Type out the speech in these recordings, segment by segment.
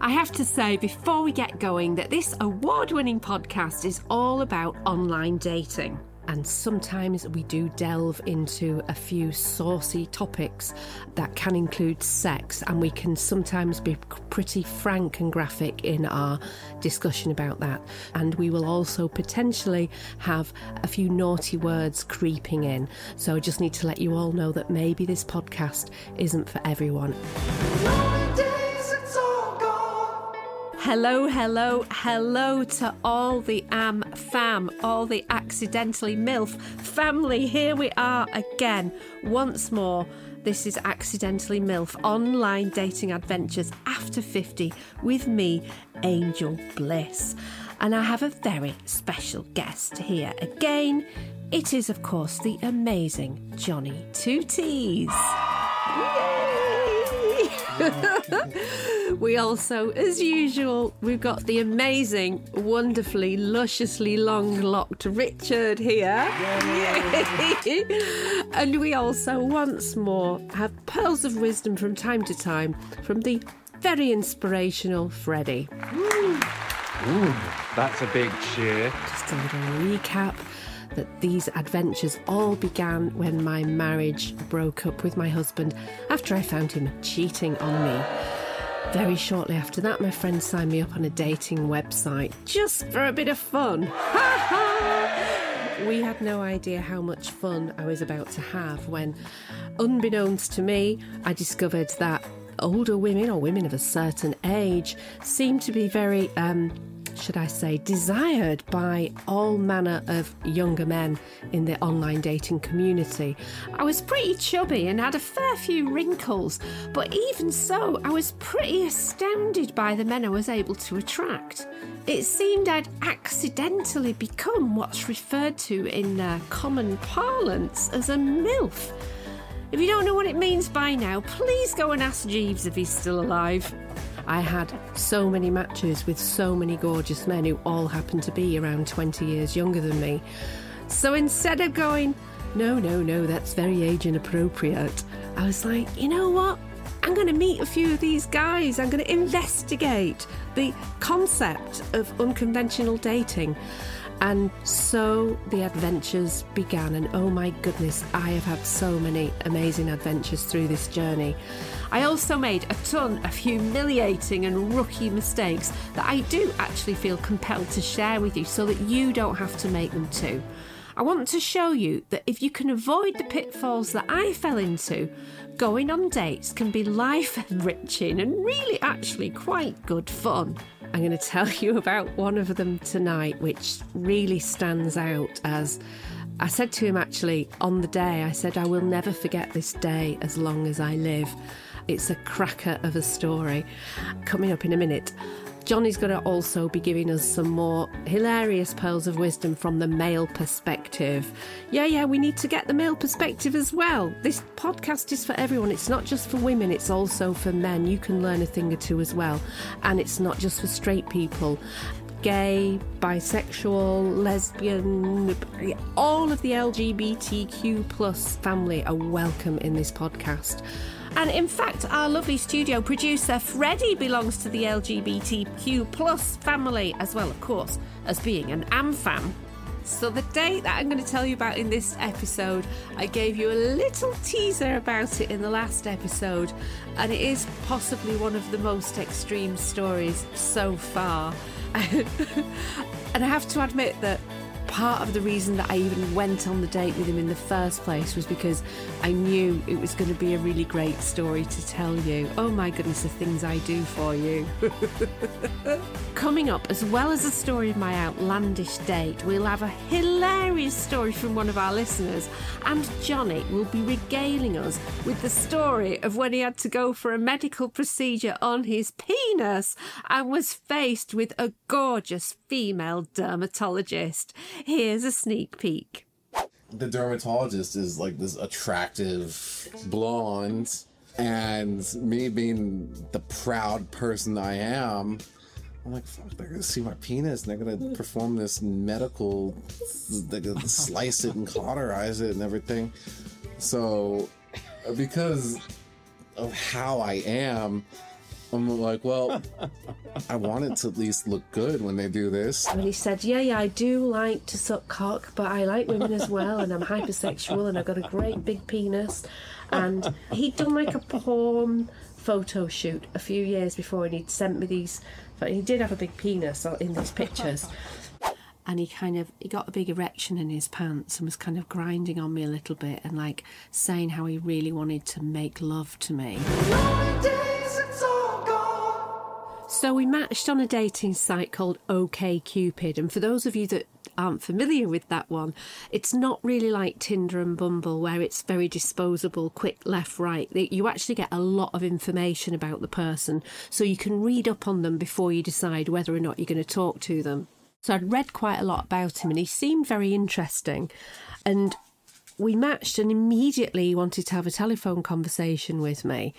I have to say before we get going that this award winning podcast is all about online dating. And sometimes we do delve into a few saucy topics that can include sex, and we can sometimes be pretty frank and graphic in our discussion about that. And we will also potentially have a few naughty words creeping in. So I just need to let you all know that maybe this podcast isn't for everyone. Hello, hello, hello to all the AM fam, all the accidentally MILF family. Here we are again, once more. This is Accidentally MILF online dating adventures after 50 with me, Angel Bliss. And I have a very special guest here again. It is, of course, the amazing Johnny Two T's. we also, as usual, we've got the amazing, wonderfully, lusciously long locked Richard here. and we also, once more, have pearls of wisdom from time to time from the very inspirational Freddie. Ooh, that's a big cheer. Just a little recap that these adventures all began when my marriage broke up with my husband after I found him cheating on me. Very shortly after that, my friend signed me up on a dating website just for a bit of fun. we had no idea how much fun I was about to have when, unbeknownst to me, I discovered that older women or women of a certain age seemed to be very um, should I say, desired by all manner of younger men in the online dating community. I was pretty chubby and had a fair few wrinkles, but even so, I was pretty astounded by the men I was able to attract. It seemed I'd accidentally become what's referred to in uh, common parlance as a MILF. If you don't know what it means by now, please go and ask Jeeves if he's still alive. I had so many matches with so many gorgeous men who all happened to be around 20 years younger than me. So instead of going, no, no, no, that's very age inappropriate, I was like, you know what? I'm going to meet a few of these guys. I'm going to investigate the concept of unconventional dating. And so the adventures began, and oh my goodness, I have had so many amazing adventures through this journey. I also made a ton of humiliating and rookie mistakes that I do actually feel compelled to share with you so that you don't have to make them too. I want to show you that if you can avoid the pitfalls that I fell into, going on dates can be life enriching and really actually quite good fun. I'm going to tell you about one of them tonight, which really stands out as I said to him actually on the day, I said, I will never forget this day as long as I live. It's a cracker of a story. Coming up in a minute. Johnny's going to also be giving us some more hilarious pearls of wisdom from the male perspective. Yeah, yeah, we need to get the male perspective as well. This podcast is for everyone. It's not just for women, it's also for men. You can learn a thing or two as well. And it's not just for straight people gay, bisexual, lesbian, all of the LGBTQ plus family are welcome in this podcast. And in fact, our lovely studio producer Freddie belongs to the LGBTQ plus family as well, of course, as being an AmFam. So, the date that I'm going to tell you about in this episode, I gave you a little teaser about it in the last episode, and it is possibly one of the most extreme stories so far. and I have to admit that part of the reason that I even went on the date with him in the first place was because I knew it was going to be a really great story to tell you. Oh my goodness, the things I do for you. Coming up, as well as the story of my outlandish date, we'll have a hilarious story from one of our listeners, and Johnny will be regaling us with the story of when he had to go for a medical procedure on his penis and was faced with a gorgeous female dermatologist. Here's a sneak peek. The dermatologist is like this attractive blonde, and me being the proud person I am, I'm like, fuck, they're gonna see my penis and they're gonna perform this medical, they're gonna slice it and cauterize it and everything. So, because of how I am, I'm like, well, I want it to at least look good when they do this. And he said, Yeah, yeah, I do like to suck cock, but I like women as well, and I'm hypersexual, and I've got a great big penis. And he'd done like a porn photo shoot a few years before, and he'd sent me these. But he did have a big penis in these pictures. And he kind of he got a big erection in his pants and was kind of grinding on me a little bit and like saying how he really wanted to make love to me. So we matched on a dating site called OKCupid, and for those of you that aren't familiar with that one, it's not really like Tinder and Bumble where it's very disposable, quick left right. You actually get a lot of information about the person, so you can read up on them before you decide whether or not you're going to talk to them. So I'd read quite a lot about him, and he seemed very interesting, and we matched and immediately he wanted to have a telephone conversation with me.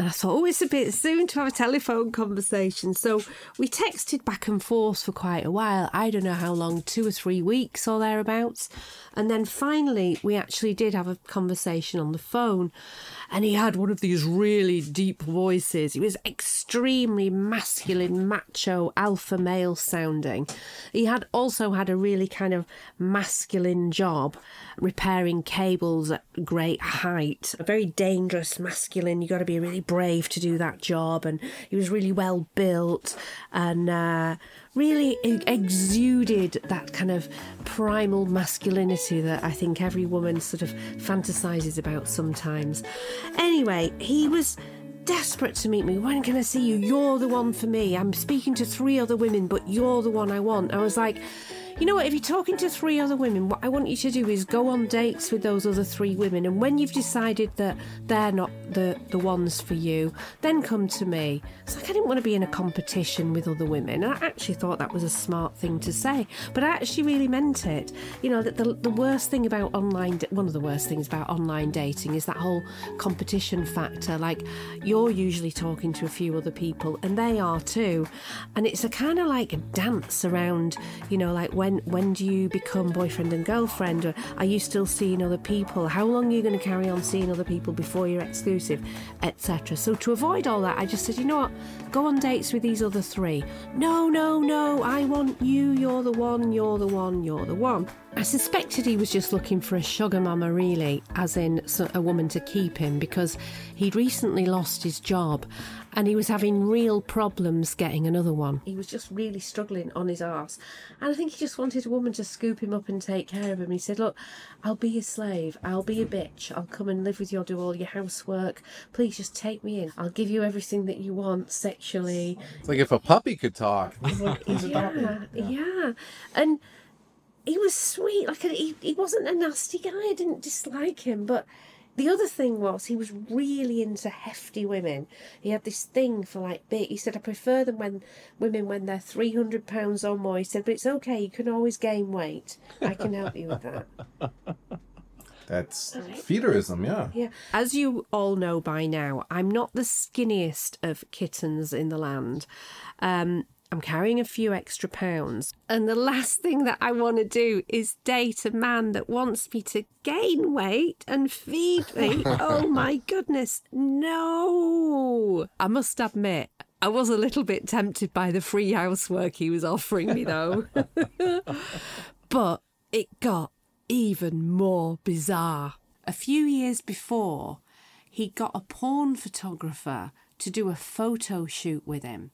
And I thought, oh, it's a bit soon to have a telephone conversation. So we texted back and forth for quite a while. I don't know how long, two or three weeks or thereabouts. And then finally, we actually did have a conversation on the phone. And he had one of these really deep voices. He was extremely masculine, macho, alpha male sounding. He had also had a really kind of masculine job, repairing cables at great height. A very dangerous, masculine. You got to be really brave to do that job. And he was really well built and uh, really exuded that kind of primal masculinity that I think every woman sort of fantasizes about sometimes. Anyway, he was desperate to meet me. When can I see you? You're the one for me. I'm speaking to three other women, but you're the one I want. I was like, you know what? If you're talking to three other women, what I want you to do is go on dates with those other three women, and when you've decided that they're not the the ones for you, then come to me. It's like I didn't want to be in a competition with other women, and I actually thought that was a smart thing to say, but I actually really meant it. You know that the the worst thing about online, one of the worst things about online dating is that whole competition factor. Like you're usually talking to a few other people, and they are too, and it's a kind of like a dance around, you know, like when when when do you become boyfriend and girlfriend? Or are you still seeing other people? How long are you going to carry on seeing other people before you're exclusive, etc. So to avoid all that, I just said, you know what, go on dates with these other three. No, no, no, I want you. You're the one. You're the one. You're the one. I suspected he was just looking for a sugar mama, really, as in a woman to keep him, because he'd recently lost his job and he was having real problems getting another one. He was just really struggling on his arse. And I think he just wanted a woman to scoop him up and take care of him. He said, Look, I'll be your slave. I'll be a bitch. I'll come and live with you. I'll do all your housework. Please just take me in. I'll give you everything that you want sexually. It's like if a puppy could talk. yeah, yeah. And he was sweet. Like he, he wasn't a nasty guy. I didn't dislike him, but the other thing was he was really into hefty women. He had this thing for like big. He said I prefer them when women when they're three hundred pounds or more. He said, but it's okay. You can always gain weight. I can help you with that. That's feederism, yeah. Yeah. As you all know by now, I'm not the skinniest of kittens in the land. Um, I'm carrying a few extra pounds. And the last thing that I want to do is date a man that wants me to gain weight and feed me. oh my goodness. No. I must admit, I was a little bit tempted by the free housework he was offering me, though. but it got even more bizarre. A few years before, he got a porn photographer to do a photo shoot with him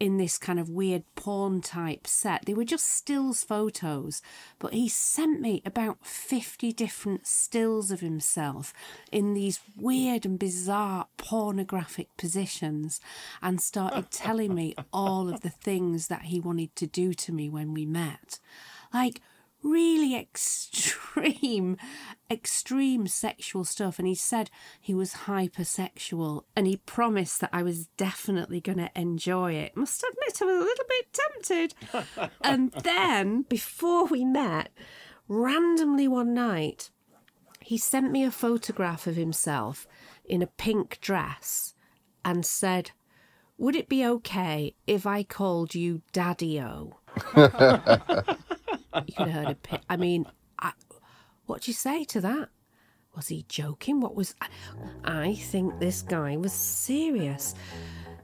in this kind of weird porn type set. They were just stills photos, but he sent me about 50 different stills of himself in these weird and bizarre pornographic positions and started telling me all of the things that he wanted to do to me when we met. Like, really extreme, extreme sexual stuff. And he said he was hypersexual and he promised that I was definitely going to enjoy it. Must admit, I was a little bit tempted. and then, before we met, randomly one night, he sent me a photograph of himself in a pink dress and said, Would it be okay if I called you Daddy O? you could have heard a pit. I mean, I, what do you say to that? Was he joking? What was. I think this guy was serious.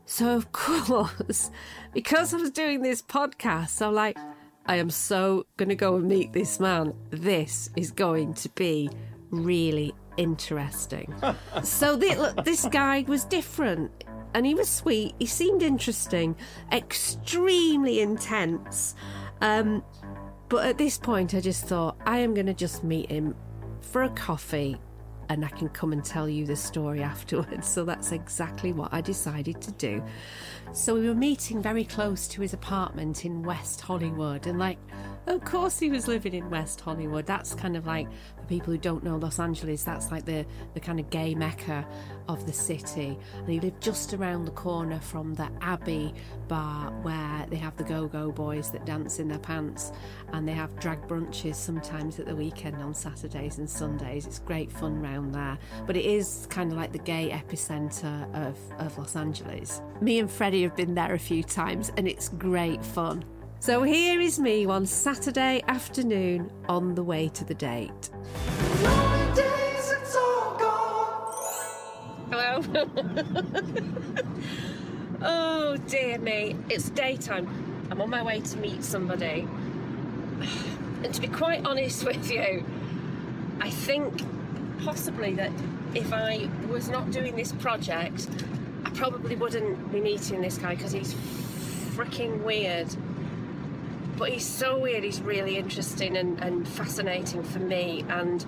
So, of course, because I was doing this podcast, I'm like, I am so going to go and meet this man. This is going to be really interesting. so, the, look, this guy was different and he was sweet. He seemed interesting, extremely intense. Um, but at this point, I just thought, I am going to just meet him for a coffee and I can come and tell you the story afterwards. So that's exactly what I decided to do. So we were meeting very close to his apartment in West Hollywood, and like, of course, he was living in West Hollywood. That's kind of like for people who don't know Los Angeles, that's like the, the kind of gay mecca of the city. And he lived just around the corner from the Abbey bar where they have the go go boys that dance in their pants, and they have drag brunches sometimes at the weekend on Saturdays and Sundays. It's great fun round there, but it is kind of like the gay epicenter of, of Los Angeles. Me and Freddie have been there a few times, and it's great fun. So here is me one Saturday afternoon on the way to the date. Hello. oh dear me, it's daytime. I'm on my way to meet somebody. And to be quite honest with you, I think possibly that if I was not doing this project, I probably wouldn't be meeting this guy because he's freaking weird but he's so weird. He's really interesting and, and fascinating for me, and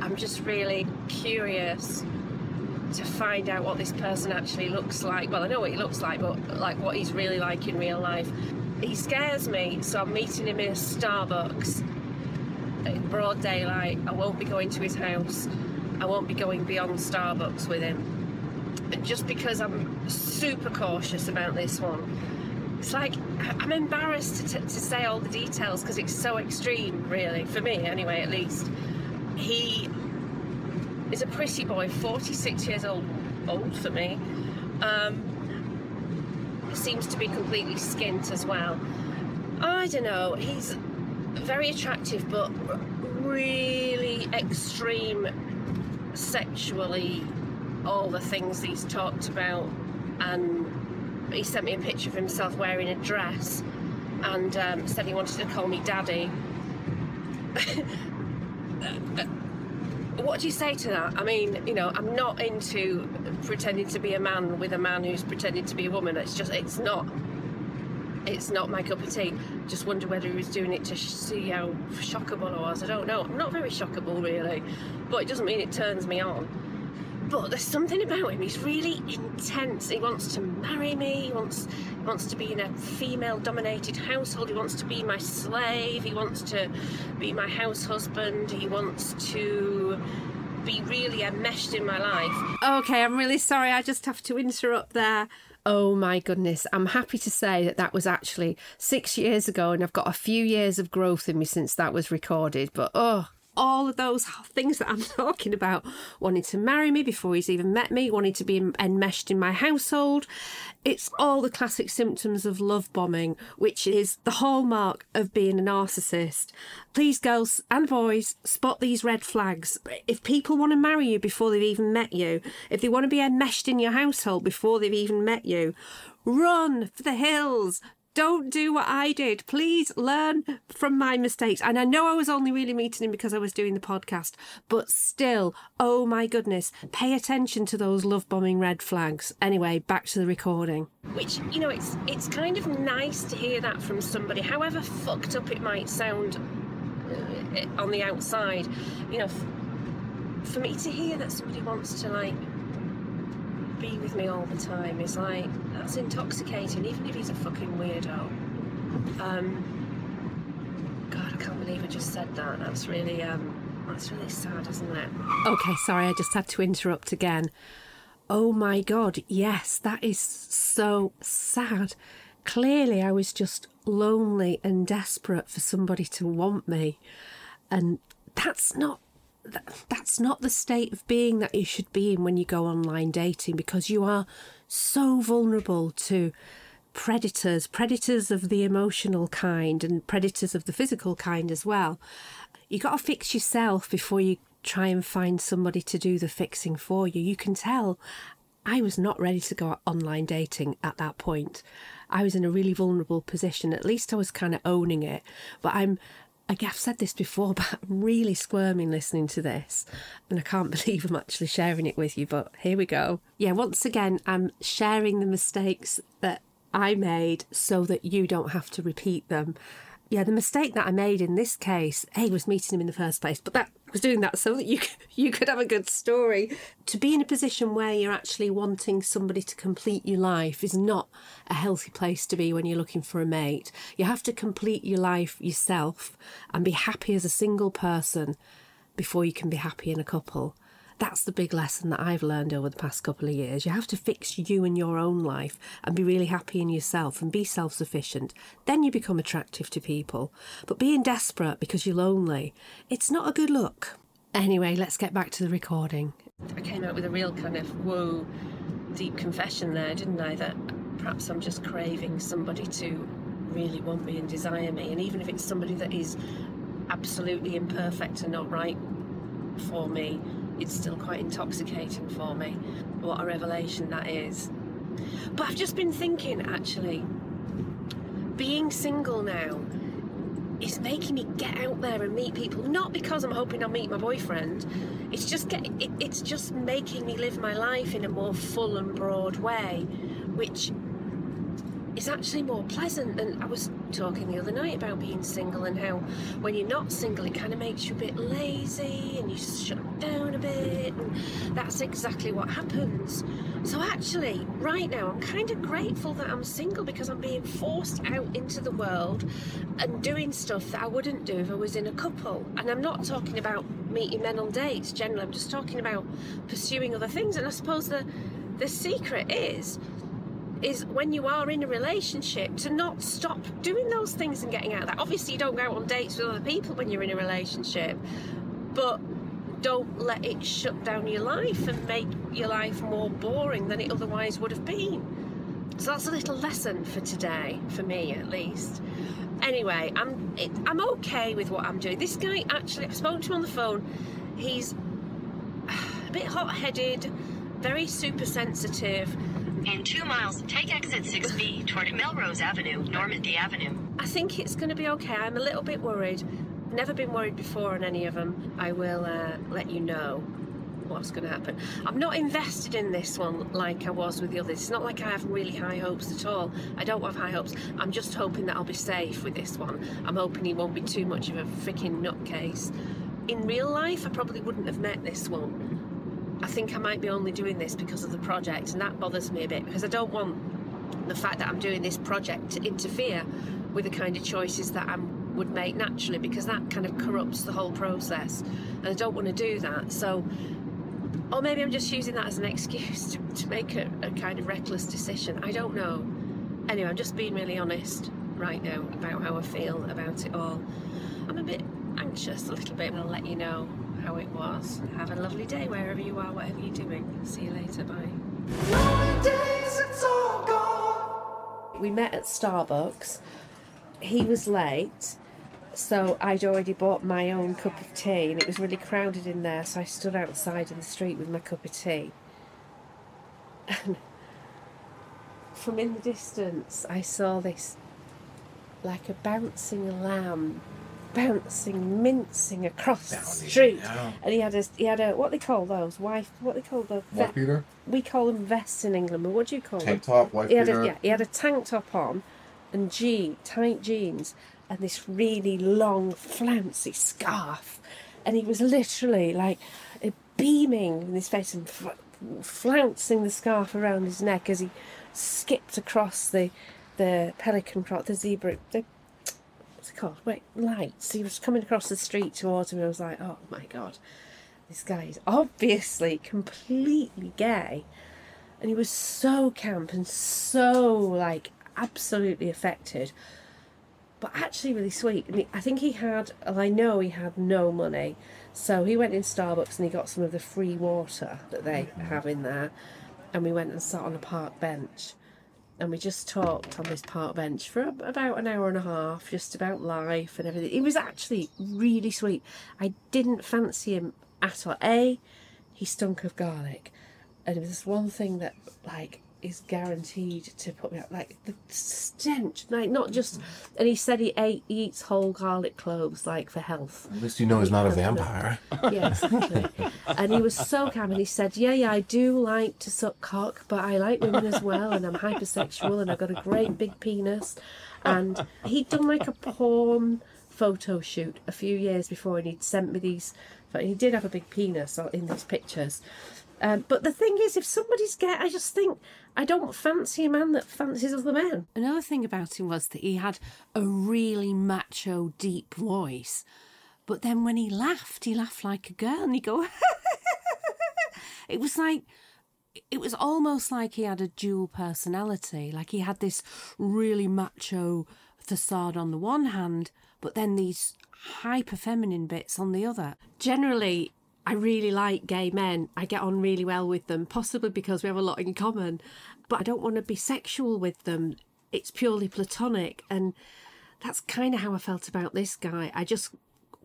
I'm just really curious to find out what this person actually looks like. Well, I know what he looks like, but like what he's really like in real life. He scares me, so I'm meeting him in a Starbucks in broad daylight. I won't be going to his house. I won't be going beyond Starbucks with him. Just because I'm super cautious about this one, it's like I'm embarrassed to, t- to say all the details because it's so extreme, really, for me anyway, at least. He is a pretty boy, 46 years old, old for me. Um, seems to be completely skint as well. I don't know, he's very attractive, but really extreme sexually, all the things he's talked about and he sent me a picture of himself wearing a dress and um, said he wanted to call me daddy. what do you say to that? I mean, you know, I'm not into pretending to be a man with a man who's pretending to be a woman. It's just, it's not, it's not my cup of tea. Just wonder whether he was doing it to see how shockable I was. I don't know. I'm not very shockable, really, but it doesn't mean it turns me on but there's something about him. He's really intense. He wants to marry me. He wants he wants to be in a female-dominated household. He wants to be my slave. He wants to be my house husband. He wants to be really enmeshed in my life. Okay, I'm really sorry. I just have to interrupt there. Oh my goodness. I'm happy to say that that was actually six years ago, and I've got a few years of growth in me since that was recorded. But oh, all of those things that I'm talking about. Wanting to marry me before he's even met me, wanting to be enmeshed in my household. It's all the classic symptoms of love bombing, which is the hallmark of being a narcissist. Please, girls and boys, spot these red flags. If people want to marry you before they've even met you, if they want to be enmeshed in your household before they've even met you, run for the hills. Don't do what I did. Please learn from my mistakes. And I know I was only really meeting him because I was doing the podcast, but still, oh my goodness, pay attention to those love bombing red flags. Anyway, back to the recording. Which, you know, it's it's kind of nice to hear that from somebody, however fucked up it might sound uh, on the outside. You know, for me to hear that somebody wants to like be with me all the time is like that's intoxicating, even if he's a fucking weirdo. Um, God, I can't believe I just said that. That's really um, that's really sad, isn't it? Okay, sorry, I just had to interrupt again. Oh my God, yes, that is so sad. Clearly, I was just lonely and desperate for somebody to want me, and that's not that's not the state of being that you should be in when you go online dating because you are so vulnerable to predators, predators of the emotional kind and predators of the physical kind as well. You got to fix yourself before you try and find somebody to do the fixing for you. You can tell I was not ready to go online dating at that point. I was in a really vulnerable position. At least I was kind of owning it. But I'm, I've said this before, but I'm really squirming listening to this. And I can't believe I'm actually sharing it with you, but here we go. Yeah, once again, I'm sharing the mistakes that I made so that you don't have to repeat them yeah, the mistake that I made in this case, A, was meeting him in the first place, but that was doing that so that you you could have a good story. To be in a position where you're actually wanting somebody to complete your life is not a healthy place to be when you're looking for a mate. You have to complete your life yourself and be happy as a single person before you can be happy in a couple. That's the big lesson that I've learned over the past couple of years. You have to fix you and your own life and be really happy in yourself and be self sufficient. Then you become attractive to people. But being desperate because you're lonely, it's not a good look. Anyway, let's get back to the recording. I came out with a real kind of whoa, deep confession there, didn't I? That perhaps I'm just craving somebody to really want me and desire me. And even if it's somebody that is absolutely imperfect and not right for me, it's still quite intoxicating for me. What a revelation that is. But I've just been thinking actually, being single now is making me get out there and meet people. Not because I'm hoping I'll meet my boyfriend. It's just get, it, it's just making me live my life in a more full and broad way, which is actually more pleasant. And I was talking the other night about being single and how when you're not single, it kind of makes you a bit lazy and you shut down a bit. And that's exactly what happens. So, actually, right now, I'm kind of grateful that I'm single because I'm being forced out into the world and doing stuff that I wouldn't do if I was in a couple. And I'm not talking about meeting men on dates generally, I'm just talking about pursuing other things. And I suppose the the secret is is when you are in a relationship to not stop doing those things and getting out of that. Obviously, you don't go out on dates with other people when you're in a relationship, but don't let it shut down your life and make your life more boring than it otherwise would have been. So that's a little lesson for today, for me at least. Anyway, I'm it, I'm okay with what I'm doing. This guy actually, I've spoken to him on the phone. He's a bit hot-headed, very super sensitive in two miles, take exit 6B toward Melrose Avenue, Normandie Avenue. I think it's going to be okay. I'm a little bit worried. Never been worried before on any of them. I will uh, let you know what's going to happen. I'm not invested in this one like I was with the others. It's not like I have really high hopes at all. I don't have high hopes. I'm just hoping that I'll be safe with this one. I'm hoping he won't be too much of a freaking nutcase. In real life, I probably wouldn't have met this one I think I might be only doing this because of the project, and that bothers me a bit because I don't want the fact that I'm doing this project to interfere with the kind of choices that I would make naturally because that kind of corrupts the whole process, and I don't want to do that. So, or maybe I'm just using that as an excuse to, to make a, a kind of reckless decision. I don't know. Anyway, I'm just being really honest right now about how I feel about it all. I'm a bit anxious, a little bit, and I'll let you know how it was. Have a lovely day wherever you are, whatever you're doing. See you later. Bye. We met at Starbucks. He was late, so I'd already bought my own cup of tea, and it was really crowded in there. So I stood outside in the street with my cup of tea. And from in the distance, I saw this like a bouncing lamb bouncing, mincing across the street. And he had a he had a what they call those wife what they call the wife beater. We call them vests in England, but what do you call tank them? top, wife he had beater. A, yeah, he had a tank top on, and jean tight jeans, and this really long flouncy scarf, and he was literally like beaming in his face and flouncing the scarf around his neck as he skipped across the the pelican cross, the zebra, the what's it called? Wait, lights. He was coming across the street towards me. I was like, oh my god, this guy is obviously completely gay. And he was so camp and so like absolutely affected, but actually really sweet. And he, I think he had, I know he had no money, so he went in Starbucks and he got some of the free water that they mm-hmm. have in there, and we went and sat on a park bench and we just talked on this park bench for about an hour and a half, just about life and everything. He was actually really sweet. I didn't fancy him at all. A, he stunk of garlic, And there's one thing that like is guaranteed to put me out like the stench like not just and he said he ate he eats whole garlic cloves like for health At least you know he's not a vampire. yeah, exactly. and he was so calm, and he said, "Yeah, yeah, I do like to suck cock, but I like women as well, and I'm hypersexual, and I've got a great big penis." And he'd done like a porn photo shoot a few years before, and he'd sent me these. But he did have a big penis uh, in these pictures. Um, but the thing is, if somebody's gay, I just think I don't fancy a man that fancies other men. Another thing about him was that he had a really macho, deep voice. But then when he laughed, he laughed like a girl and he'd go, it was like, it was almost like he had a dual personality. Like he had this really macho facade on the one hand, but then these hyper feminine bits on the other. Generally, I really like gay men. I get on really well with them, possibly because we have a lot in common. But I don't want to be sexual with them. It's purely platonic. And that's kind of how I felt about this guy. I just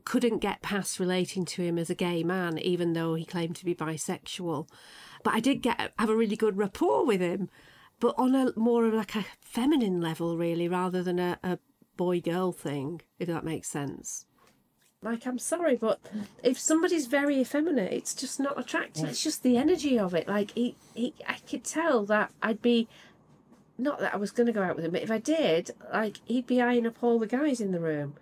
couldn't get past relating to him as a gay man, even though he claimed to be bisexual. But I did get have a really good rapport with him, but on a more of like a feminine level, really, rather than a, a boy girl thing, if that makes sense. Like, I'm sorry, but if somebody's very effeminate, it's just not attractive. It's just the energy of it. Like, he, he, I could tell that I'd be, not that I was going to go out with him, but if I did, like, he'd be eyeing up all the guys in the room.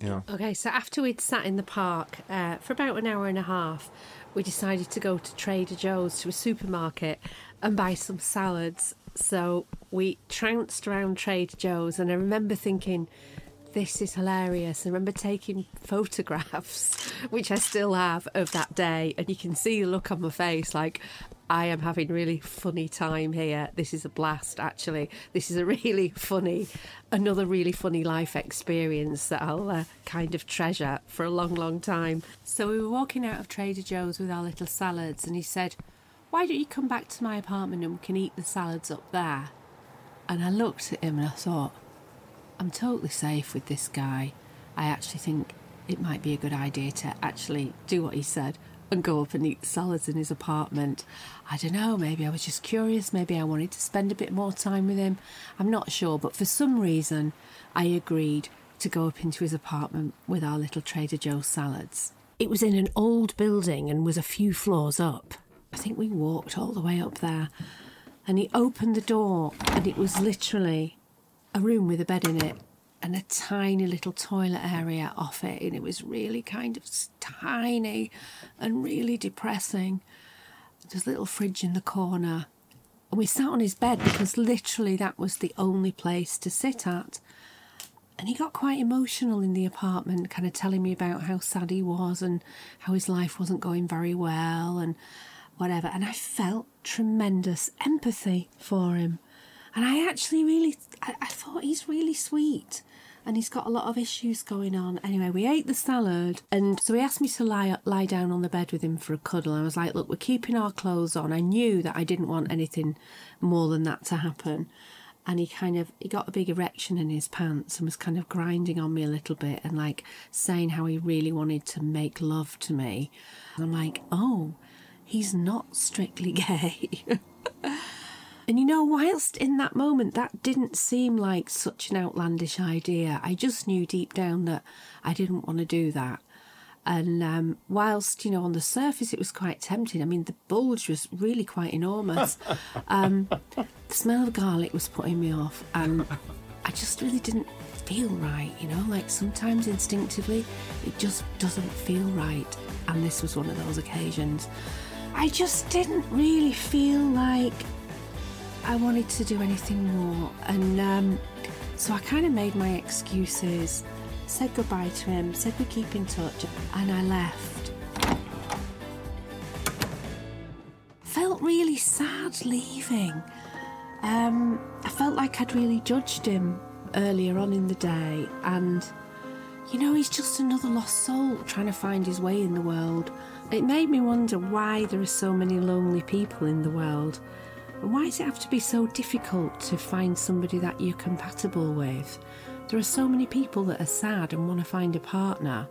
Yeah. Okay, so after we'd sat in the park uh, for about an hour and a half, we decided to go to Trader Joe's to a supermarket and buy some salads. So we trounced around Trader Joe's, and I remember thinking, this is hilarious. I remember taking photographs, which I still have, of that day, and you can see the look on my face like, I am having really funny time here. This is a blast, actually. This is a really funny, another really funny life experience that I'll uh, kind of treasure for a long, long time. So we were walking out of Trader Joe's with our little salads, and he said, Why don't you come back to my apartment and we can eat the salads up there? And I looked at him and I thought, I'm totally safe with this guy. I actually think it might be a good idea to actually do what he said and go up and eat salads in his apartment. I don't know, maybe I was just curious, maybe I wanted to spend a bit more time with him. I'm not sure, but for some reason, I agreed to go up into his apartment with our little Trader Joe's salads. It was in an old building and was a few floors up. I think we walked all the way up there. And he opened the door, and it was literally a room with a bed in it and a tiny little toilet area off it, and it was really kind of tiny and really depressing. There's a little fridge in the corner. And we sat on his bed because literally that was the only place to sit at. And he got quite emotional in the apartment, kind of telling me about how sad he was and how his life wasn't going very well and whatever. And I felt tremendous empathy for him. And I actually really, I, I thought he's really sweet and he's got a lot of issues going on. Anyway, we ate the salad, and so he asked me to lie lie down on the bed with him for a cuddle. I was like, "Look, we're keeping our clothes on." I knew that I didn't want anything more than that to happen. And he kind of he got a big erection in his pants and was kind of grinding on me a little bit and like saying how he really wanted to make love to me. And I'm like, "Oh, he's not strictly gay." And you know, whilst in that moment that didn't seem like such an outlandish idea, I just knew deep down that I didn't want to do that. And um, whilst, you know, on the surface it was quite tempting, I mean, the bulge was really quite enormous. um, the smell of garlic was putting me off, and I just really didn't feel right, you know, like sometimes instinctively it just doesn't feel right. And this was one of those occasions. I just didn't really feel like I wanted to do anything more, and um, so I kind of made my excuses, said goodbye to him, said we'd keep in touch, and I left. Felt really sad leaving. Um, I felt like I'd really judged him earlier on in the day, and you know, he's just another lost soul trying to find his way in the world. It made me wonder why there are so many lonely people in the world. And why does it have to be so difficult to find somebody that you're compatible with? There are so many people that are sad and want to find a partner,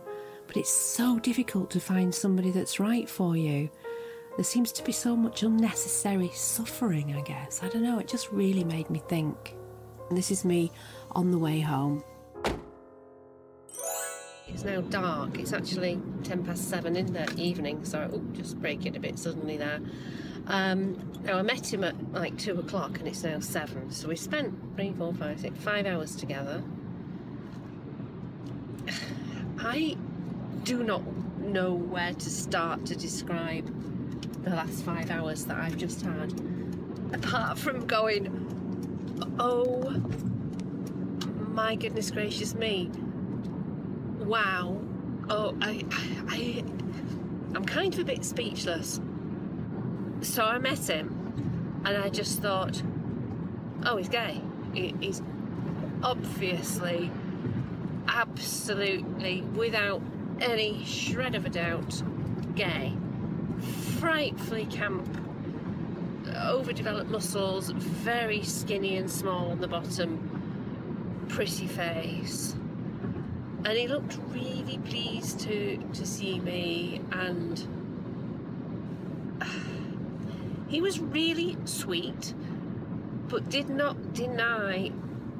but it's so difficult to find somebody that's right for you. there seems to be so much unnecessary suffering, I guess. I don't know, it just really made me think. And this is me on the way home. It's now dark. It's actually 10 past 7 in the evening, so oh, just break it a bit suddenly there. Um, now, I met him at like 2 o'clock and it's now 7, so we spent three, four, five, six, five hours together. I do not know where to start to describe the last five hours that I've just had. Apart from going, oh my goodness gracious me, wow. Oh, I, I, I'm kind of a bit speechless. So I met him, and I just thought, oh, he's gay. He, he's obviously, absolutely, without any shred of a doubt, gay. Frightfully camp, overdeveloped muscles, very skinny and small on the bottom, pretty face and he looked really pleased to to see me and he was really sweet but did not deny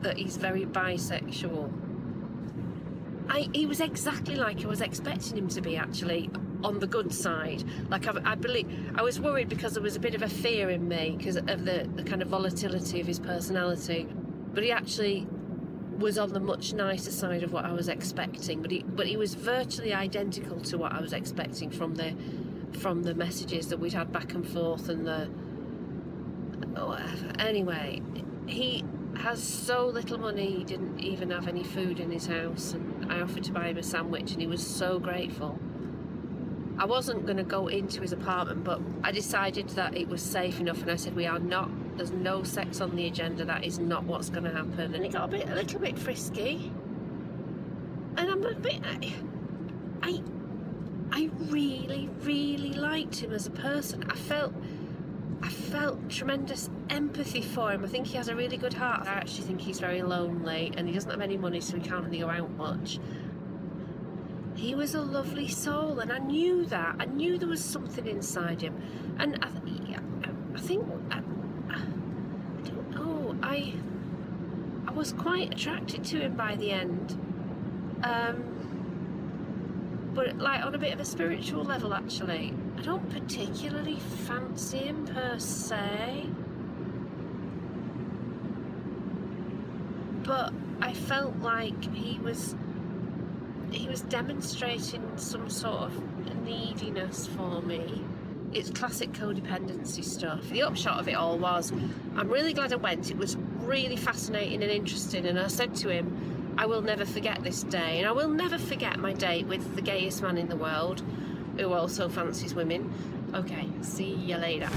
that he's very bisexual. I, he was exactly like I was expecting him to be actually on the good side. Like I, I believe I was worried because there was a bit of a fear in me because of the, the kind of volatility of his personality. But he actually was on the much nicer side of what I was expecting, but he but he was virtually identical to what I was expecting from the from the messages that we'd had back and forth and the whatever. Anyway, he has so little money he didn't even have any food in his house and I offered to buy him a sandwich and he was so grateful. I wasn't going to go into his apartment, but I decided that it was safe enough, and I said, "We are not. There's no sex on the agenda. That is not what's going to happen." And he got a bit, a little bit frisky, and I'm a bit. I, I, I really, really liked him as a person. I felt, I felt tremendous empathy for him. I think he has a really good heart. I actually think he's very lonely, and he doesn't have any money, so he can't really go out much he was a lovely soul, and I knew that. I knew there was something inside him, and I, I think I, I don't know. I I was quite attracted to him by the end, um, but like on a bit of a spiritual level, actually. I don't particularly fancy him per se, but I felt like he was he was demonstrating some sort of neediness for me. It's classic codependency stuff. The upshot of it all was I'm really glad I went. It was really fascinating and interesting. And I said to him, I will never forget this day. And I will never forget my date with the gayest man in the world who also fancies women. Okay, see you later.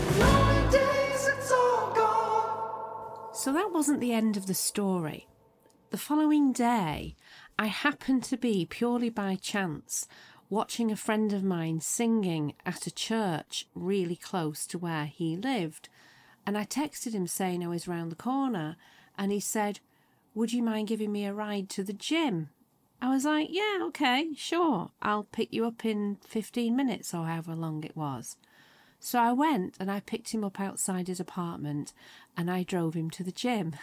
So that wasn't the end of the story. The following day, I happened to be, purely by chance, watching a friend of mine singing at a church really close to where he lived. And I texted him saying I was round the corner, and he said, Would you mind giving me a ride to the gym? I was like, Yeah, okay, sure. I'll pick you up in 15 minutes or however long it was. So I went and I picked him up outside his apartment and I drove him to the gym.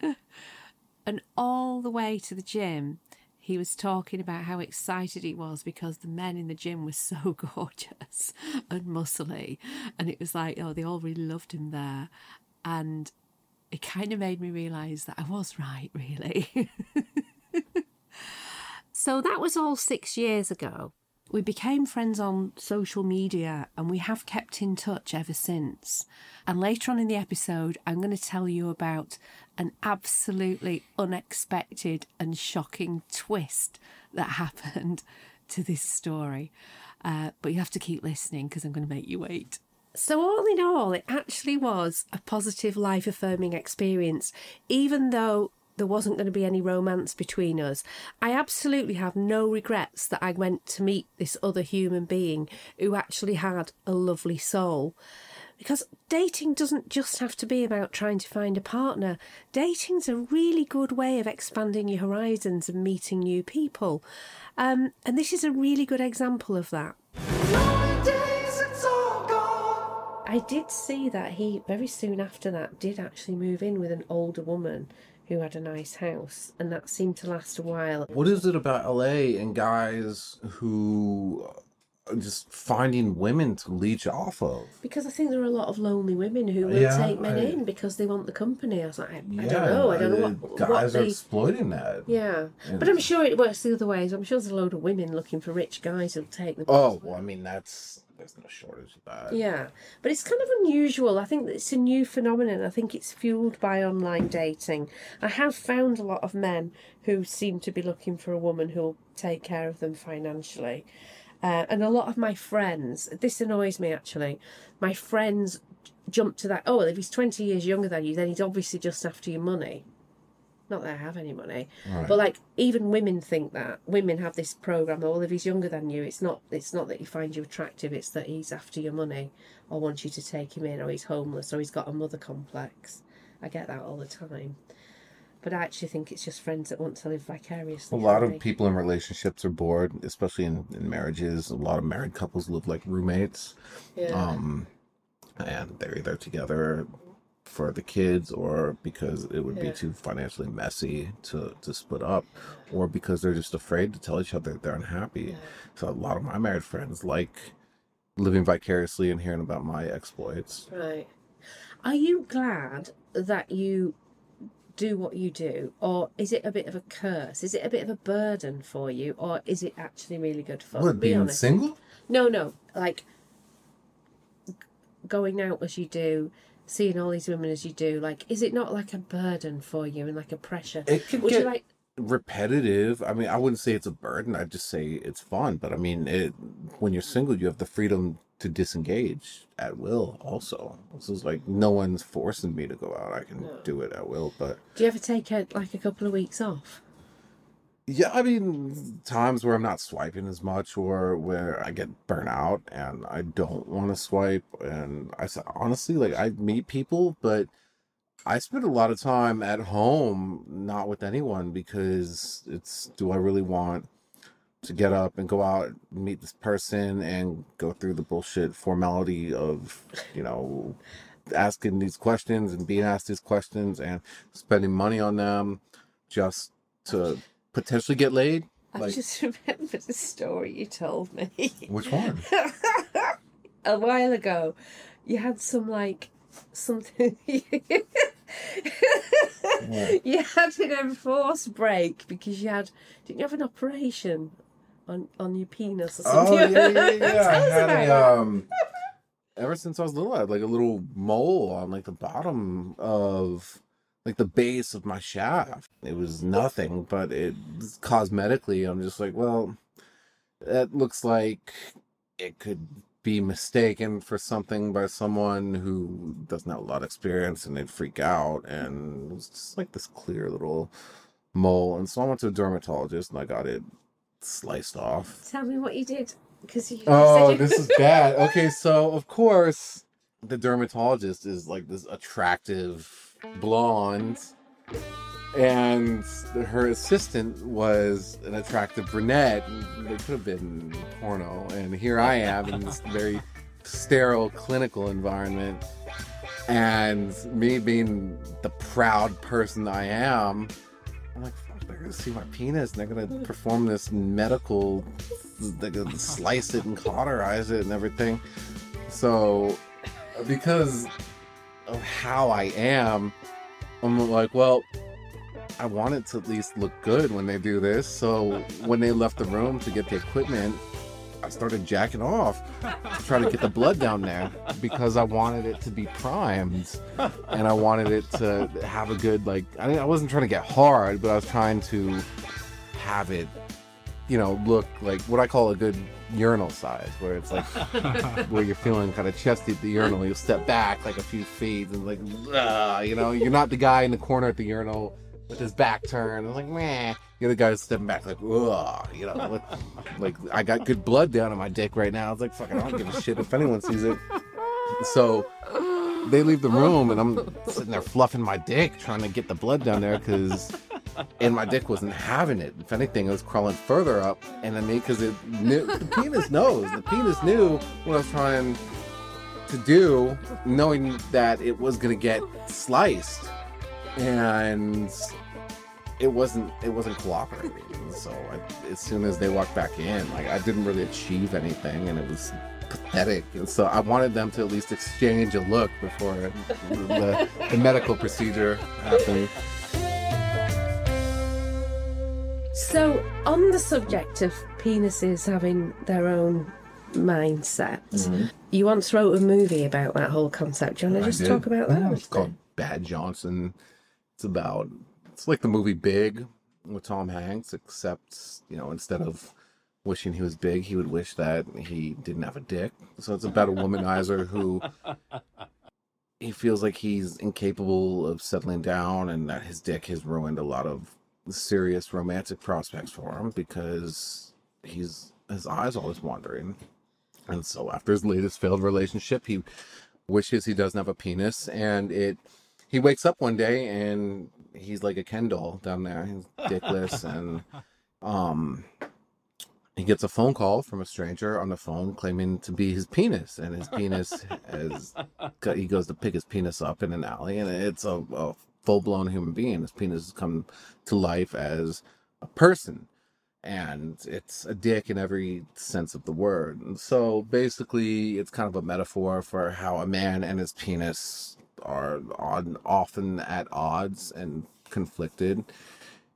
and all the way to the gym, he was talking about how excited he was because the men in the gym were so gorgeous and muscly. And it was like, oh, they all really loved him there. And it kind of made me realise that I was right, really. so that was all six years ago. We became friends on social media and we have kept in touch ever since. And later on in the episode, I'm going to tell you about an absolutely unexpected and shocking twist that happened to this story. Uh, but you have to keep listening because I'm going to make you wait. So, all in all, it actually was a positive, life affirming experience, even though there wasn't going to be any romance between us. I absolutely have no regrets that I went to meet this other human being who actually had a lovely soul. Because dating doesn't just have to be about trying to find a partner. Dating's a really good way of expanding your horizons and meeting new people. Um, and this is a really good example of that. I did see that he very soon after that did actually move in with an older woman who had a nice house, and that seemed to last a while. What is it about LA and guys who are just finding women to leech off of? Because I think there are a lot of lonely women who will Yeah, take men I- in because they want the company. I was like, I, I don't know. I don't know uh, what, guys what are they. exploiting that. Yeah, but I'm sure it works the other ways. I'm sure there's a load of women looking for rich guys who'll take them. Oh, well, I mean, that's there's no shortage of that. Yeah, but it's kind of unusual. I think it's a new phenomenon. I think it's fueled by online dating. I have found a lot of men who seem to be looking for a woman who'll take care of them financially. Uh, and a lot of my friends, this annoys me actually, my friends jump to that, oh, well, if he's 20 years younger than you, then he's obviously just after your money. Not that I have any money, but like even women think that women have this program. Oh, well, if he's younger than you, it's not. It's not that he finds you attractive. It's that he's after your money, or wants you to take him in, or he's homeless, or he's got a mother complex. I get that all the time, but I actually think it's just friends that want to live vicariously. A lot of me. people in relationships are bored, especially in, in marriages. A lot of married couples live like roommates. Yeah. Um, and they're either together for the kids or because it would be too financially messy to, to split up or because they're just afraid to tell each other they're unhappy. So a lot of my married friends like living vicariously and hearing about my exploits. Right. Are you glad that you do what you do, or is it a bit of a curse? Is it a bit of a burden for you, or is it actually really good fun? What, Be being honest. single? No, no. Like going out as you do, seeing all these women as you do. Like, is it not like a burden for you and like a pressure? It could Would get you like? repetitive. I mean, I wouldn't say it's a burden. I'd just say it's fun. But I mean, it when you're single, you have the freedom to disengage at will. Also, so it's like no one's forcing me to go out. I can do it at will. But Do you ever take a, like a couple of weeks off? Yeah, I mean, times where I'm not swiping as much, or where I get burnt out and I don't want to swipe. And I said honestly, like I meet people, but. I spend a lot of time at home, not with anyone, because it's do I really want to get up and go out and meet this person and go through the bullshit formality of, you know, asking these questions and being asked these questions and spending money on them just to potentially get laid? I Like- just remembered the story you told me. Which one? a while ago, you had some like something. you had an enforced break because you had didn't you have an operation on on your penis or Oh something? yeah, yeah, yeah. Tell I had a um ever since I was little, I had like a little mole on like the bottom of like the base of my shaft. It was nothing, but it cosmetically I'm just like, well, that looks like it could be mistaken for something by someone who doesn't have a lot of experience and they'd freak out and it was just like this clear little mole and so I went to a dermatologist and I got it sliced off. Tell me what you did because you. Oh, this is bad. Okay, so of course, the dermatologist is like this attractive blonde, and her assistant was an attractive brunette. They could have been porno, and here I am in this very sterile clinical environment. And me being the proud person I am, I'm like, they're gonna see my penis and they're gonna perform this medical, they're gonna slice it and cauterize it and everything. So, because of how I am, I'm like, well, I want it to at least look good when they do this. So, when they left the room to get the equipment, I started jacking off, to try to get the blood down there because I wanted it to be primed and I wanted it to have a good like. I, I wasn't trying to get hard, but I was trying to have it, you know, look like what I call a good urinal size, where it's like where you're feeling kind of chesty at the urinal. You'll step back like a few feet and like, "Ugh," you know, you're not the guy in the corner at the urinal with his back turned. It's like, meh. You're the guy who's stepping back like, ugh, you know, like, like I got good blood down on my dick right now. It's like, fucking, I don't give a shit if anyone sees it. So they leave the room and I'm sitting there fluffing my dick trying to get the blood down there because and my dick wasn't having it. If anything, it was crawling further up. And I mean, because it knew, the penis knows. The penis knew what I was trying to do, knowing that it was gonna get sliced, and it wasn't it wasn't cooperating. So I, as soon as they walked back in, like I didn't really achieve anything, and it was pathetic. And so I wanted them to at least exchange a look before the, the medical procedure happened. So, on the subject of penises having their own mindset, mm-hmm. you once wrote a movie about that whole concept. Do you want to just did. talk about that? Yeah, It's called Bad Johnson. It's about it's like the movie Big with Tom Hanks, except you know instead of wishing he was big, he would wish that he didn't have a dick. So it's about a womanizer who he feels like he's incapable of settling down, and that his dick has ruined a lot of serious romantic prospects for him because he's his eyes always wandering. And so after his latest failed relationship, he wishes he doesn't have a penis and it he wakes up one day and he's like a Ken doll down there. He's dickless and um he gets a phone call from a stranger on the phone claiming to be his penis and his penis is he goes to pick his penis up in an alley and it's a, a full-blown human being his penis has come to life as a person and it's a dick in every sense of the word. And so basically, it's kind of a metaphor for how a man and his penis are on often at odds and conflicted,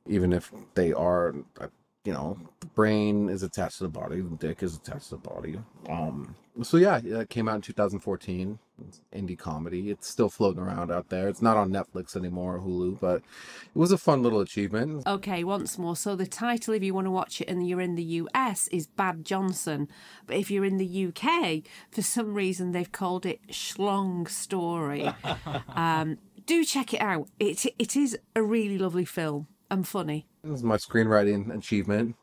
even if they are, uh, you know, the brain is attached to the body, the dick is attached to the body. Um, so yeah, it came out in 2014. It's indie comedy. It's still floating around out there. It's not on Netflix anymore or Hulu, but it was a fun little achievement. Okay, once more. So the title, if you want to watch it and you're in the US, is Bad Johnson. But if you're in the UK, for some reason they've called it Schlong Story. um, do check it out. It it is a really lovely film and funny. This is my screenwriting achievement.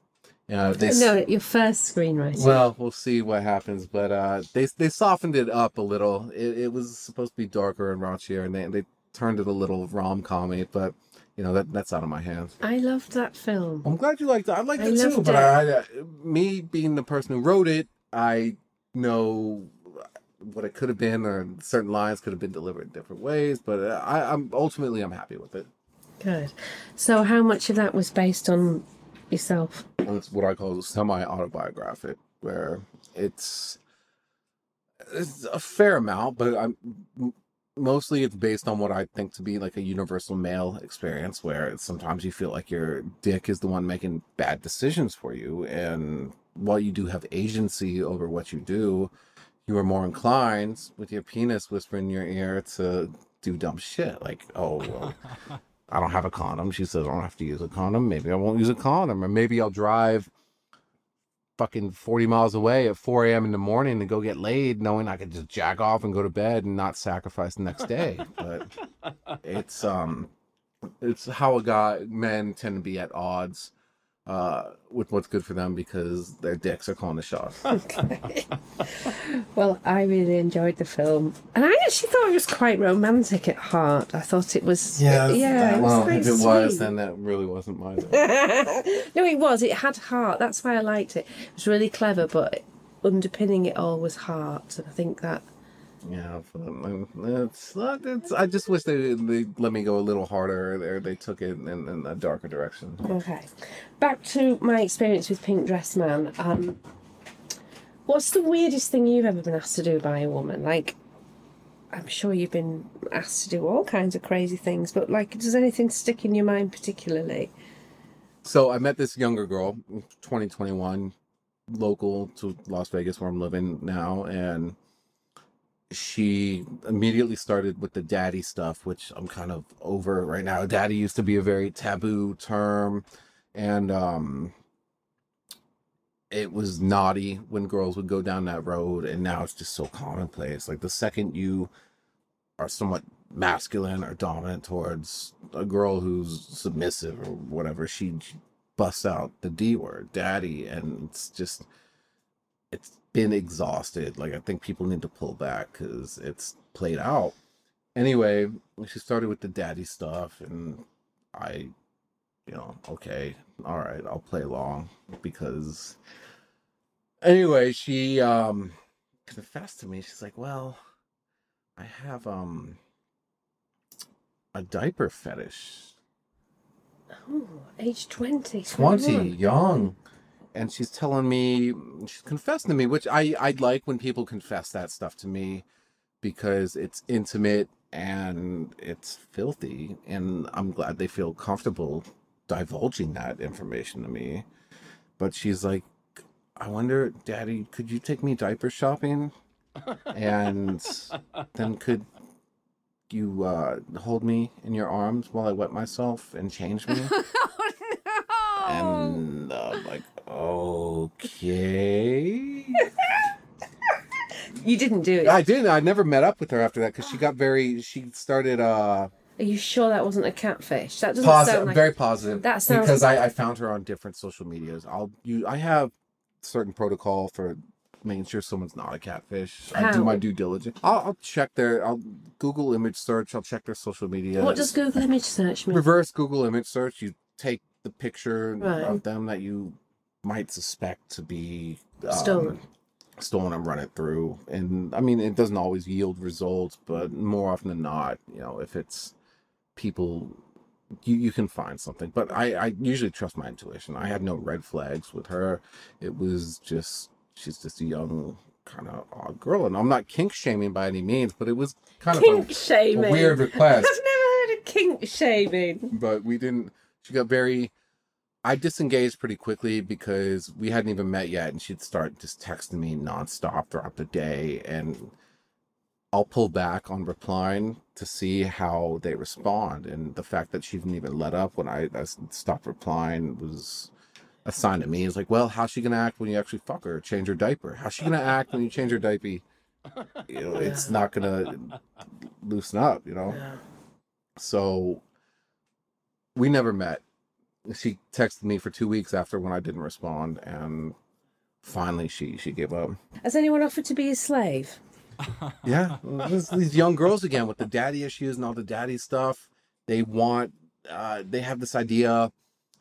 Uh, they, No, your first screenwriting. Well, we'll see what happens, but uh, they they softened it up a little. It, it was supposed to be darker and raunchier, and they they turned it a little rom commy, but you know that that's out of my hands. I loved that film. I'm glad you liked it. I liked I it too, but. I, I, me being the person who wrote it, I know what it could have been, or certain lines could have been delivered in different ways. But uh, I, I'm ultimately I'm happy with it. Good. So how much of that was based on yourself? it's what I call semi autobiographic, where it's it's a fair amount, but I'm mostly it's based on what I think to be like a universal male experience, where sometimes you feel like your dick is the one making bad decisions for you, and while you do have agency over what you do, you are more inclined with your penis whispering in your ear to do dumb shit like, oh. Well, I don't have a condom. She says I don't have to use a condom. Maybe I won't use a condom, or maybe I'll drive fucking 40 miles away at 4 a.m. in the morning to go get laid, knowing I could just jack off and go to bed and not sacrifice the next day. But it's um, it's how a guy men tend to be at odds uh with what's good for them because their dicks are calling the shots. Okay. Well, I really enjoyed the film, and I actually thought it was quite romantic at heart. I thought it was, yeah, it was well, quite if it was, sweet. then that really wasn't my. no, it was. It had heart. That's why I liked it. It was really clever, but underpinning it all was heart, and I think that Yeah, it's, not- it's, I just wish they they let me go a little harder. There, they took it in, in a darker direction. Okay. Back to my experience with Pink Dress Man. Um, what's the weirdest thing you've ever been asked to do by a woman? Like, I'm sure you've been asked to do all kinds of crazy things, but like, does anything stick in your mind particularly? So I met this younger girl, 2021, local to Las Vegas where I'm living now, and she immediately started with the daddy stuff, which I'm kind of over right now. Daddy used to be a very taboo term, and um, it was naughty when girls would go down that road, and now it's just so commonplace. Like the second you are somewhat masculine or dominant towards a girl who's submissive or whatever, she busts out the D word, daddy, and it's just it's been exhausted. Like I think people need to pull back because it's played out. Anyway, she started with the daddy stuff, and I, you know, okay, all right, I'll play along because. Anyway, she um confessed to me. She's like, "Well, I have um a diaper fetish. Oh, age 20. 20, 21. young. And she's telling me, she's confessing to me, which I, I like when people confess that stuff to me because it's intimate and it's filthy. And I'm glad they feel comfortable divulging that information to me. But she's like, I wonder, Daddy, could you take me diaper shopping? And then could you uh, hold me in your arms while I wet myself and change me? And uh, I'm like, okay. You didn't do it. I didn't. I never met up with her after that because she got very. She started uh Are you sure that wasn't a catfish? That doesn't positive, sound like. very positive. That sounds- because I, I found her on different social medias. I'll you. I have certain protocol for making sure someone's not a catfish. I do my due diligence. I'll, I'll check their. I'll Google image search. I'll check their social media. What does Google image search mean? reverse Google image search? You take the picture Right. of them that you might suspect to be um, Stolen. stolen and run it through. And I mean, it doesn't always yield results, but more often than not, you know, if it's people, you, you can find something. But I, I usually trust my intuition. I had no red flags with her. It was just, she's just a young, kind of odd girl. And I'm not kink shaming by any means, but it was kind Kink of a, shaming. a weird request. I've never heard of kink shaming. but we didn't she got very i disengaged pretty quickly because we hadn't even met yet and she'd start just texting me nonstop throughout the day. And i'll pull back on replying to see how they respond. And the fact that she didn't even let up when i, I stopped replying was a sign to me. It's like well how's she gonna act when you actually fuck her? Change her diaper. How's she gonna act when you change her diaper? You know it's not gonna loosen up you know? So we never met. She texted me for two weeks after when I didn't respond, and finally she she gave up. Has anyone offered to be a slave? Yeah, this- these young girls again with the daddy issues and all the daddy stuff. They want, uh, they have this idea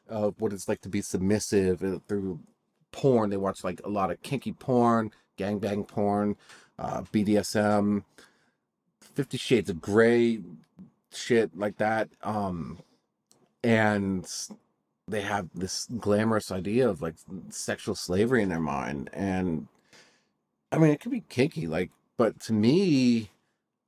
of what it's like to be submissive uh, through porn. They watch like a lot of kinky porn, gangbang porn, uh, BDSM, Fifty Shades of Grey, shit like that. Um, and they have this glamorous idea of like sexual slavery in their mind, and I mean, it could be kinky, like, but to me,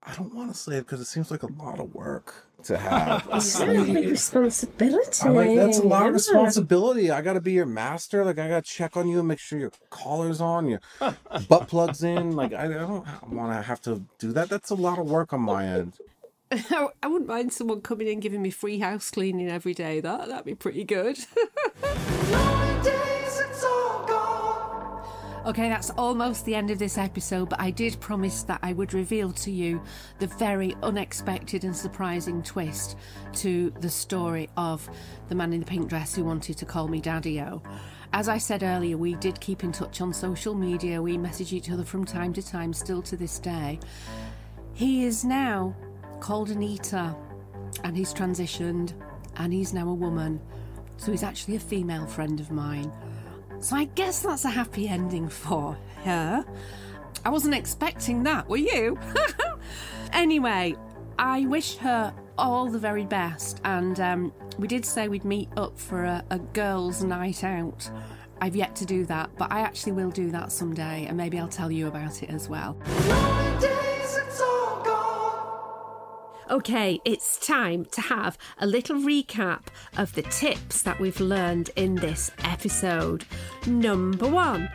I don't want to slave because it seems like a lot of work to have a It's a big slave. responsibility. I'm like, that's a lot of responsibility. I got to be your master. Like, I got to check on you and make sure your collar's on, your butt plugs in. Like, I, I don't want to have to do that. That's a lot of work on my end. I, wouldn't mind someone coming in giving me free house cleaning every day. That that'd be pretty good. Okay, that's almost the end of this episode, but I did promise that I would reveal to you the very unexpected and surprising twist to the story of the man in the pink dress who wanted to call me Daddy O. As I said earlier, we did keep in touch on social media, we message each other from time to time, still to this day. He is now called Anita and he's transitioned and he's now a woman. So he's actually a female friend of mine. So I guess that's a happy ending for her. I wasn't expecting that, were you? anyway, I wish her all the very best, and um, we did say we'd meet up for a, a girls' night out. I've yet to do that, but I actually will do that someday, and maybe I'll tell you about it as well. Okay, it's time to have a little recap of the tips that we've learned in this episode. Number one,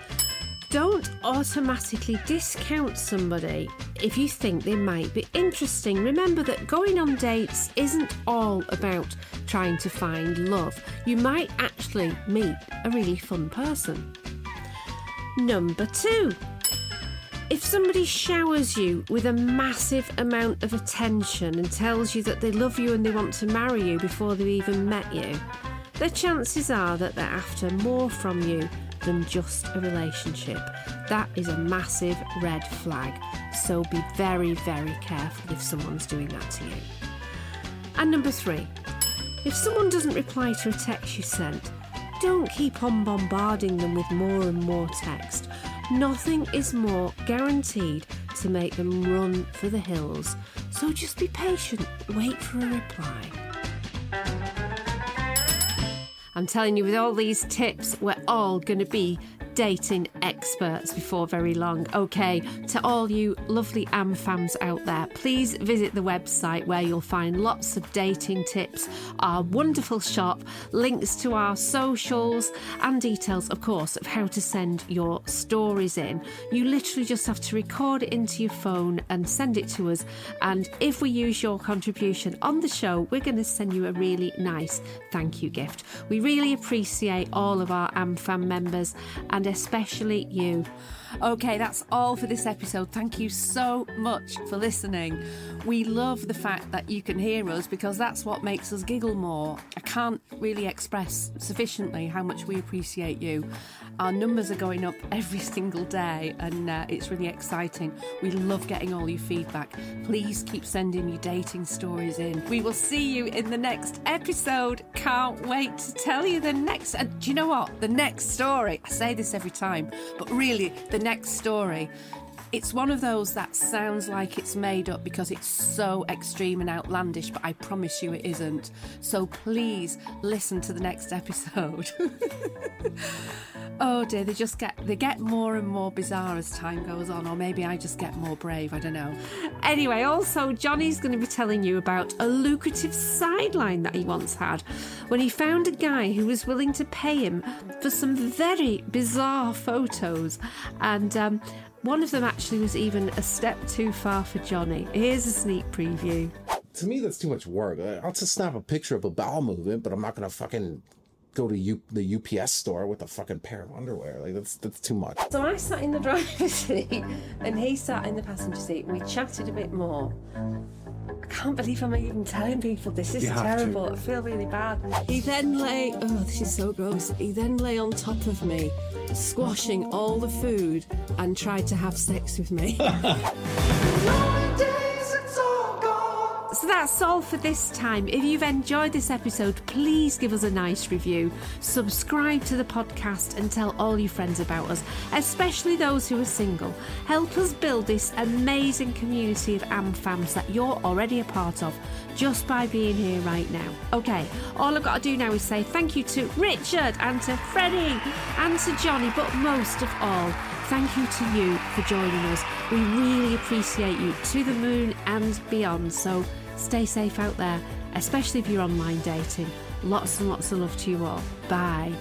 don't automatically discount somebody if you think they might be interesting. Remember that going on dates isn't all about trying to find love, you might actually meet a really fun person. Number two, if somebody showers you with a massive amount of attention and tells you that they love you and they want to marry you before they've even met you, the chances are that they're after more from you than just a relationship. That is a massive red flag. So be very, very careful if someone's doing that to you. And number three, if someone doesn't reply to a text you sent, don't keep on bombarding them with more and more text. Nothing is more guaranteed to make them run for the hills. So just be patient, wait for a reply. I'm telling you, with all these tips, we're all going to be dating experts before very long. Okay, to all you lovely AM fans out there, please visit the website where you'll find lots of dating tips, our wonderful shop, links to our socials, and details, of course, of how to send your stories in. You literally just have to record it into your phone and send it to us. And if we use your contribution on the show, we're going to send you a really nice thank you gift. We really appreciate all of our AmFam members and especially you. Okay, that's all for this episode. Thank you so much for listening. We love the fact that you can hear us because that's what makes us giggle more. I can't really express sufficiently how much we appreciate you. Our numbers are going up every single day, and uh, it's really exciting. We love getting all your feedback. Please keep sending your dating stories in. We will see you in the next episode. Can't wait to tell you the next. And do you know what? The next story, I say this every time, but really, the next story. It's one of those that sounds like it's made up because it's so extreme and outlandish, but I promise you it isn't. So please listen to the next episode. oh dear, they just get they get more and more bizarre as time goes on, or maybe I just get more brave, I don't know. Anyway, also Johnny's going to be telling you about a lucrative sideline that he once had when he found a guy who was willing to pay him for some very bizarre photos, and um, one of them actually was even a step too far for Johnny. Here's a sneak preview. To me, that's too much work. I'll just snap a picture of a bowel movement, but I'm not gonna fucking go to U- the UPS store with a fucking pair of underwear. Like that's that's too much. So I sat in the driver's seat and he sat in the passenger seat. We chatted a bit more. I can't believe I'm even telling people this is You have to. terrible. I feel really bad. He then lay, oh, this is so gross. He then lay on top of me, squashing all the food and tried to have sex with me. So that's all for this time. If you've enjoyed this episode, please give us a nice review. Subscribe to the podcast and tell all your friends about us, especially those who are single. Help us build this amazing community of AmFams that you're already a part of just by being here right now. Okay, all I've got to do now is say thank you to Richard and to Freddie and to Johnny, but most of all, Thank you to you for joining us. We really appreciate you to the moon and beyond. So stay safe out there, especially if you're online dating. Lots and lots of love to you all. Bye.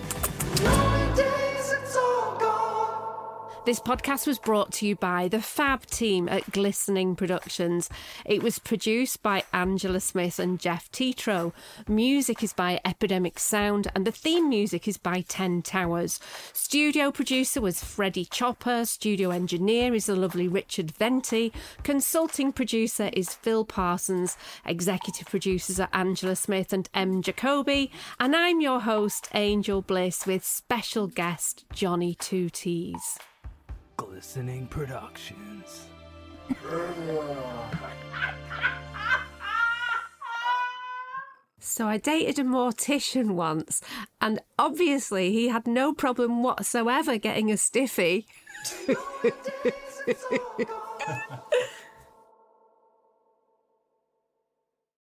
This podcast was brought to you by the Fab team at Glistening Productions. It was produced by Angela Smith and Jeff Tetro. Music is by Epidemic Sound, and the theme music is by Ten Towers. Studio producer was Freddie Chopper. Studio engineer is the lovely Richard Venti. Consulting producer is Phil Parsons. Executive producers are Angela Smith and M. Jacoby. And I'm your host, Angel Bliss, with special guest Johnny Two T's. Glistening Productions. So I dated a mortician once, and obviously he had no problem whatsoever getting a stiffy.